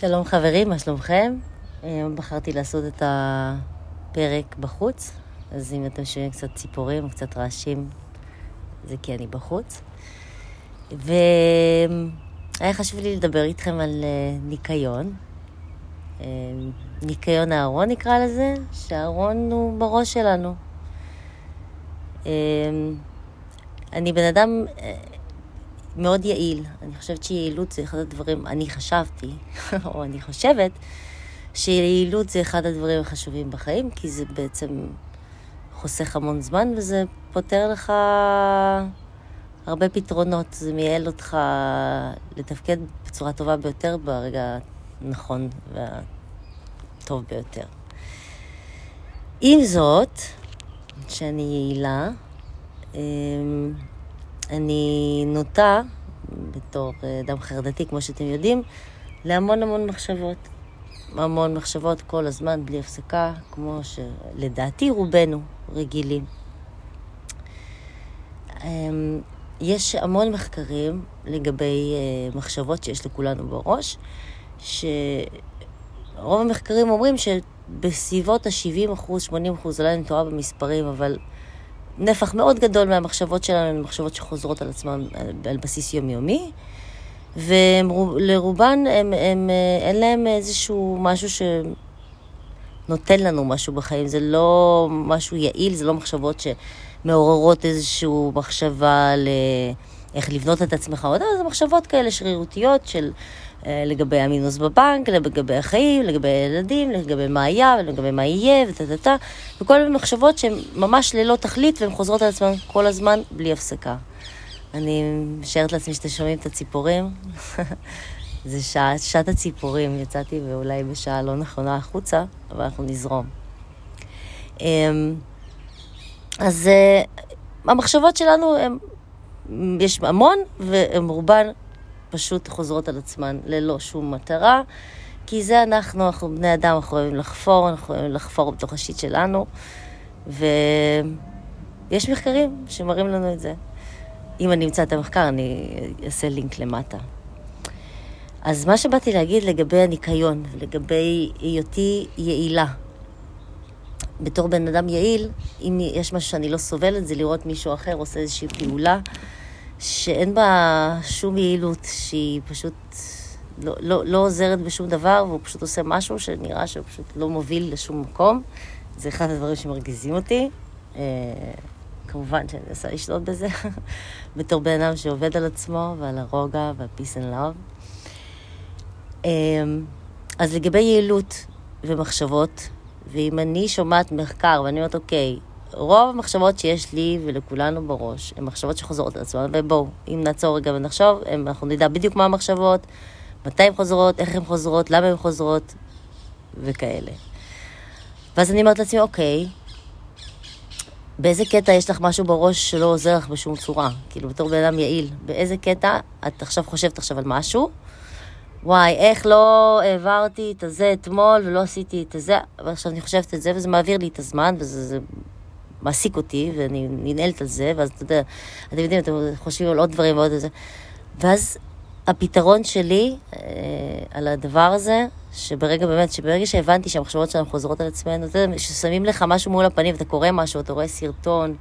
שלום חברים, מה שלומכם? היום בחרתי לעשות את הפרק בחוץ, אז אם אתם שומעים קצת ציפורים או קצת רעשים, זה כי אני בחוץ. והיה חשוב לי לדבר איתכם על אה, ניקיון. אה, ניקיון הארון נקרא לזה, שהארון הוא בראש שלנו. אה, אני בן אדם מאוד יעיל. אני חושבת שיעילות זה אחד הדברים, אני חשבתי, או אני חושבת, שיעילות זה אחד הדברים החשובים בחיים, כי זה בעצם חוסך המון זמן וזה פותר לך הרבה פתרונות. זה מייעל אותך לתפקד בצורה טובה ביותר ברגע הנכון והטוב ביותר. עם זאת, שאני יעילה, אמ, אני נוטה, בתור אה, אדם חרדתי, כמו שאתם יודעים, להמון המון מחשבות. המון מחשבות כל הזמן, בלי הפסקה, כמו שלדעתי רובנו רגילים. אמ, יש המון מחקרים לגבי אה, מחשבות שיש לכולנו בראש, שרוב המחקרים אומרים שבסביבות ה-70 אחוז, 80 אחוז, אולי אני טועה במספרים, אבל נפח מאוד גדול מהמחשבות שלנו הן מחשבות שחוזרות על עצמן על בסיס יומיומי, ולרובן הם, הם, אין להם איזשהו משהו שנותן לנו משהו בחיים. זה לא משהו יעיל, זה לא מחשבות שמעוררות איזושהי מחשבה ל... איך לבנות את עצמך, זה מחשבות כאלה שרירותיות של אה, לגבי המינוס בבנק, לגבי החיים, לגבי הילדים, לגבי מה היה, לגבי מה יהיה, וטה-טה-טה, וכל מיני מחשבות שהן ממש ללא תכלית והן חוזרות על עצמן כל הזמן בלי הפסקה. אני משערת לעצמי שאתם שומעים את הציפורים. זה שעה, שעת הציפורים, יצאתי ואולי בשעה לא נכונה החוצה, אבל אנחנו נזרום. אמ, אז אה, המחשבות שלנו, הם, יש המון, והן רובן פשוט חוזרות על עצמן ללא שום מטרה, כי זה אנחנו, אנחנו בני אדם, אנחנו אוהבים לחפור, אנחנו אוהבים לחפור בתוך השיט שלנו, ויש מחקרים שמראים לנו את זה. אם אני אמצא את המחקר, אני אעשה לינק למטה. אז מה שבאתי להגיד לגבי הניקיון, לגבי היותי יעילה. בתור בן אדם יעיל, אם יש משהו שאני לא סובלת, זה לראות מישהו אחר עושה איזושהי פעולה שאין בה שום יעילות, שהיא פשוט לא, לא, לא עוזרת בשום דבר, והוא פשוט עושה משהו שנראה שהוא פשוט לא מוביל לשום מקום. זה אחד הדברים שמרגיזים אותי. אה, כמובן שאני מנסה לשלוט בזה, בתור בן אדם שעובד על עצמו ועל הרוגע וה-peace and love. אה, אז לגבי יעילות ומחשבות, ואם אני שומעת מחקר ואני אומרת, אוקיי, רוב המחשבות שיש לי ולכולנו בראש הן מחשבות שחוזרות על עצמן, ובואו, אם נעצור רגע ונחשוב, אנחנו נדע בדיוק מה המחשבות, מתי הן חוזרות, איך הן חוזרות, למה הן חוזרות, וכאלה. ואז אני אומרת לעצמי, אוקיי, באיזה קטע יש לך משהו בראש שלא עוזר לך בשום צורה? כאילו, בתור בן אדם יעיל, באיזה קטע את עכשיו חושבת עכשיו על משהו? וואי, איך לא העברתי את הזה אתמול ולא עשיתי את הזה, ועכשיו אני חושבת את זה, וזה מעביר לי את הזמן, וזה מעסיק אותי, ואני ננעלת על זה, ואז אתה יודע, אתם יודעים, אתם חושבים על עוד דברים ועוד איזה. ואז הפתרון שלי אה, על הדבר הזה, שברגע באמת, שברגע שהבנתי שהמחשבות שלנו חוזרות על עצמנו, אתה יודע, ששמים לך משהו מול הפנים, ואתה קורא משהו, אתה רואה סרטון,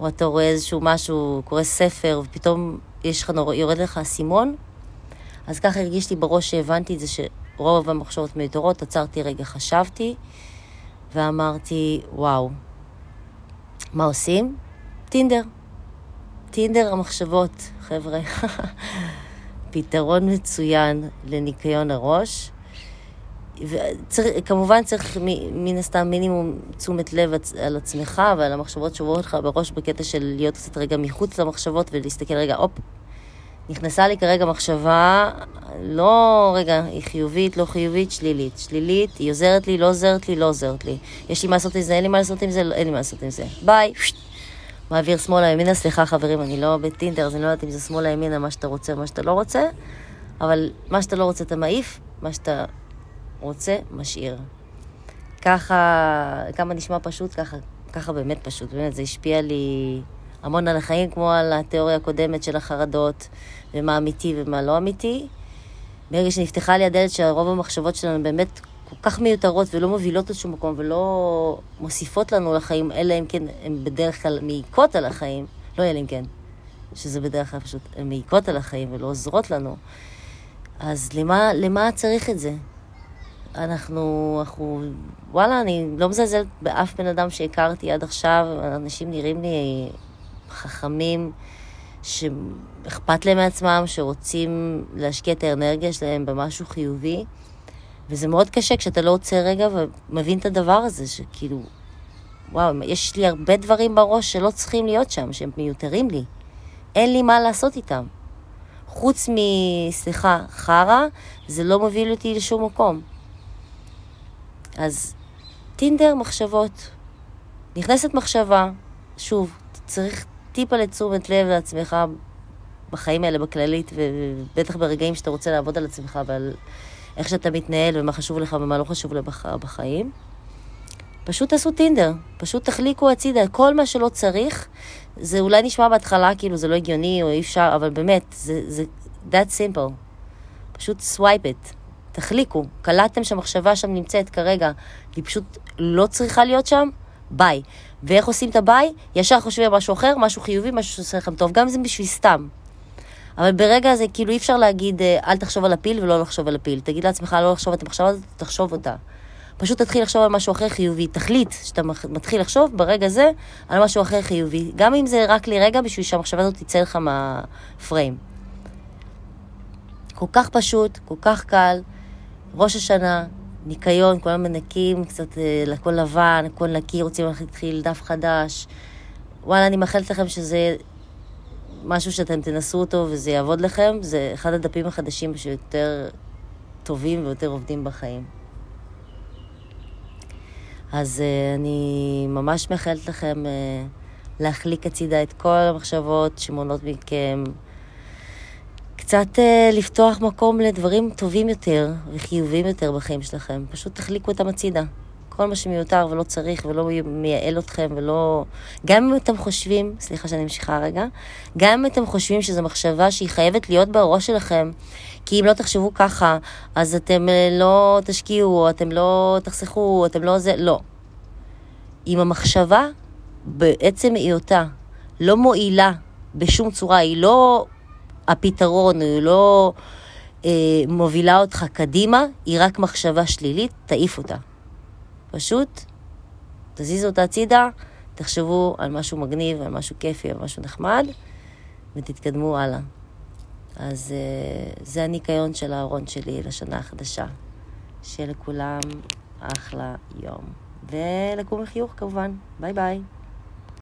או אתה רואה איזשהו משהו, קורא ספר, ופתאום יש לך, יורד לך אסימון, אז ככה הרגיש לי בראש שהבנתי את זה, שרוב המחשבות מיותרות, עצרתי רגע, חשבתי, ואמרתי, וואו, מה עושים? טינדר. טינדר המחשבות, חבר'ה. פתרון מצוין לניקיון הראש. וצר, כמובן צריך מן הסתם מינימום תשומת לב על עצמך ועל המחשבות שעוברות לך בראש בקטע של להיות קצת רגע מחוץ למחשבות ולהסתכל רגע, הופ, נכנסה לי כרגע מחשבה, לא, רגע, היא חיובית, לא חיובית, שלילית. שלילית, היא עוזרת לי, לא עוזרת לי, לא עוזרת לי. יש לי מה לעשות עם זה, אין לי מה לעשות עם זה, אין לי מה לעשות עם זה. ביי. מעביר שמאלה, ימינה, סליחה חברים, אני לא בטינדר, אז אני לא יודעת אם זה שמאלה, ימינה, מה שאתה רוצה, מה שאתה לא רוצה, אבל מה שאתה לא רוצה אתה מעיף, מה שאתה רוצה, משאיר. ככה, כמה נשמע פשוט, ככה, ככה באמת פשוט, באמת, זה השפיע לי המון על החיים, כמו על התיאוריה הקודמת של החרדות, ומה אמיתי ומה לא אמיתי. ברגע שנפתחה לי הדלת שרוב המחשבות שלנו באמת כל כך מיותרות ולא מובילות לשום מקום ולא מוסיפות לנו לחיים, אלא אם כן הן בדרך כלל מעיקות על החיים, לא אלא אם כן, שזה בדרך כלל פשוט הן מעיקות על החיים ולא עוזרות לנו, אז למה, למה צריך את זה? אנחנו, אנחנו, וואלה, אני לא מזלזלת באף בן אדם שהכרתי עד עכשיו, אנשים נראים לי חכמים, שאכפת להם מעצמם, שרוצים להשקיע את האנרגיה שלהם במשהו חיובי, וזה מאוד קשה כשאתה לא עוצר רגע ומבין את הדבר הזה, שכאילו, וואו, יש לי הרבה דברים בראש שלא צריכים להיות שם, שהם מיותרים לי. אין לי מה לעשות איתם. חוץ מ... סליחה, חרא, זה לא מוביל אותי לשום מקום. אז טינדר, מחשבות. נכנסת מחשבה, שוב, צריך טיפה לתשומת לב לעצמך בחיים האלה בכללית, ובטח ברגעים שאתה רוצה לעבוד על עצמך ועל איך שאתה מתנהל ומה חשוב לך ומה לא חשוב לך בחיים. פשוט תעשו טינדר, פשוט תחליקו הצידה, כל מה שלא צריך, זה אולי נשמע בהתחלה כאילו זה לא הגיוני או אי אפשר, אבל באמת, זה, זה that simple. פשוט swipe it, תחליקו. קלטתם שהמחשבה שם נמצאת כרגע, היא פשוט לא צריכה להיות שם, ביי. ואיך עושים את הביי? ישר חושבים על משהו אחר, משהו חיובי, משהו שעושה לכם טוב, גם אם זה בשביל סתם. אבל ברגע הזה, כאילו אי אפשר להגיד, אה, אל תחשוב על הפיל ולא לחשוב על הפיל. תגיד לעצמך לא לחשוב את המחשבה הזאת, תחשוב אותה. פשוט תתחיל לחשוב על משהו אחר חיובי. תחליט שאתה מתחיל לחשוב ברגע זה על משהו אחר חיובי. גם אם זה רק לרגע, בשביל שהמחשבה הזאת תצא לך מהפריים. כל כך פשוט, כל כך קל. ראש השנה, ניקיון, כולם מנקים, קצת אה, הכל לבן, הכל נקי, רוצים להתחיל דף חדש. וואלה, אני מאחלת לכם שזה משהו שאתם תנסו אותו וזה יעבוד לכם. זה אחד הדפים החדשים שיותר טובים ויותר עובדים בחיים. אז uh, אני ממש מאחלת לכם uh, להחליק הצידה את כל המחשבות שמונות מכם. קצת uh, לפתוח מקום לדברים טובים יותר וחיוביים יותר בחיים שלכם. פשוט תחליקו אותם הצידה. כל מה שמיותר ולא צריך ולא מייעל אתכם ולא... גם אם אתם חושבים, סליחה שאני ממשיכה רגע, גם אם אתם חושבים שזו מחשבה שהיא חייבת להיות בראש שלכם, כי אם לא תחשבו ככה, אז אתם לא תשקיעו, או אתם לא תחסכו, או אתם לא זה, לא. אם המחשבה בעצם היותה לא מועילה בשום צורה, היא לא הפתרון, היא לא אה, מובילה אותך קדימה, היא רק מחשבה שלילית, תעיף אותה. פשוט תזיזו אותה הצידה, תחשבו על משהו מגניב, על משהו כיפי, על משהו נחמד, ותתקדמו הלאה. אז אה, זה הניקיון של הארון שלי לשנה החדשה. שיהיה לכולם אחלה יום. ולקום לחיוך כמובן. ביי ביי.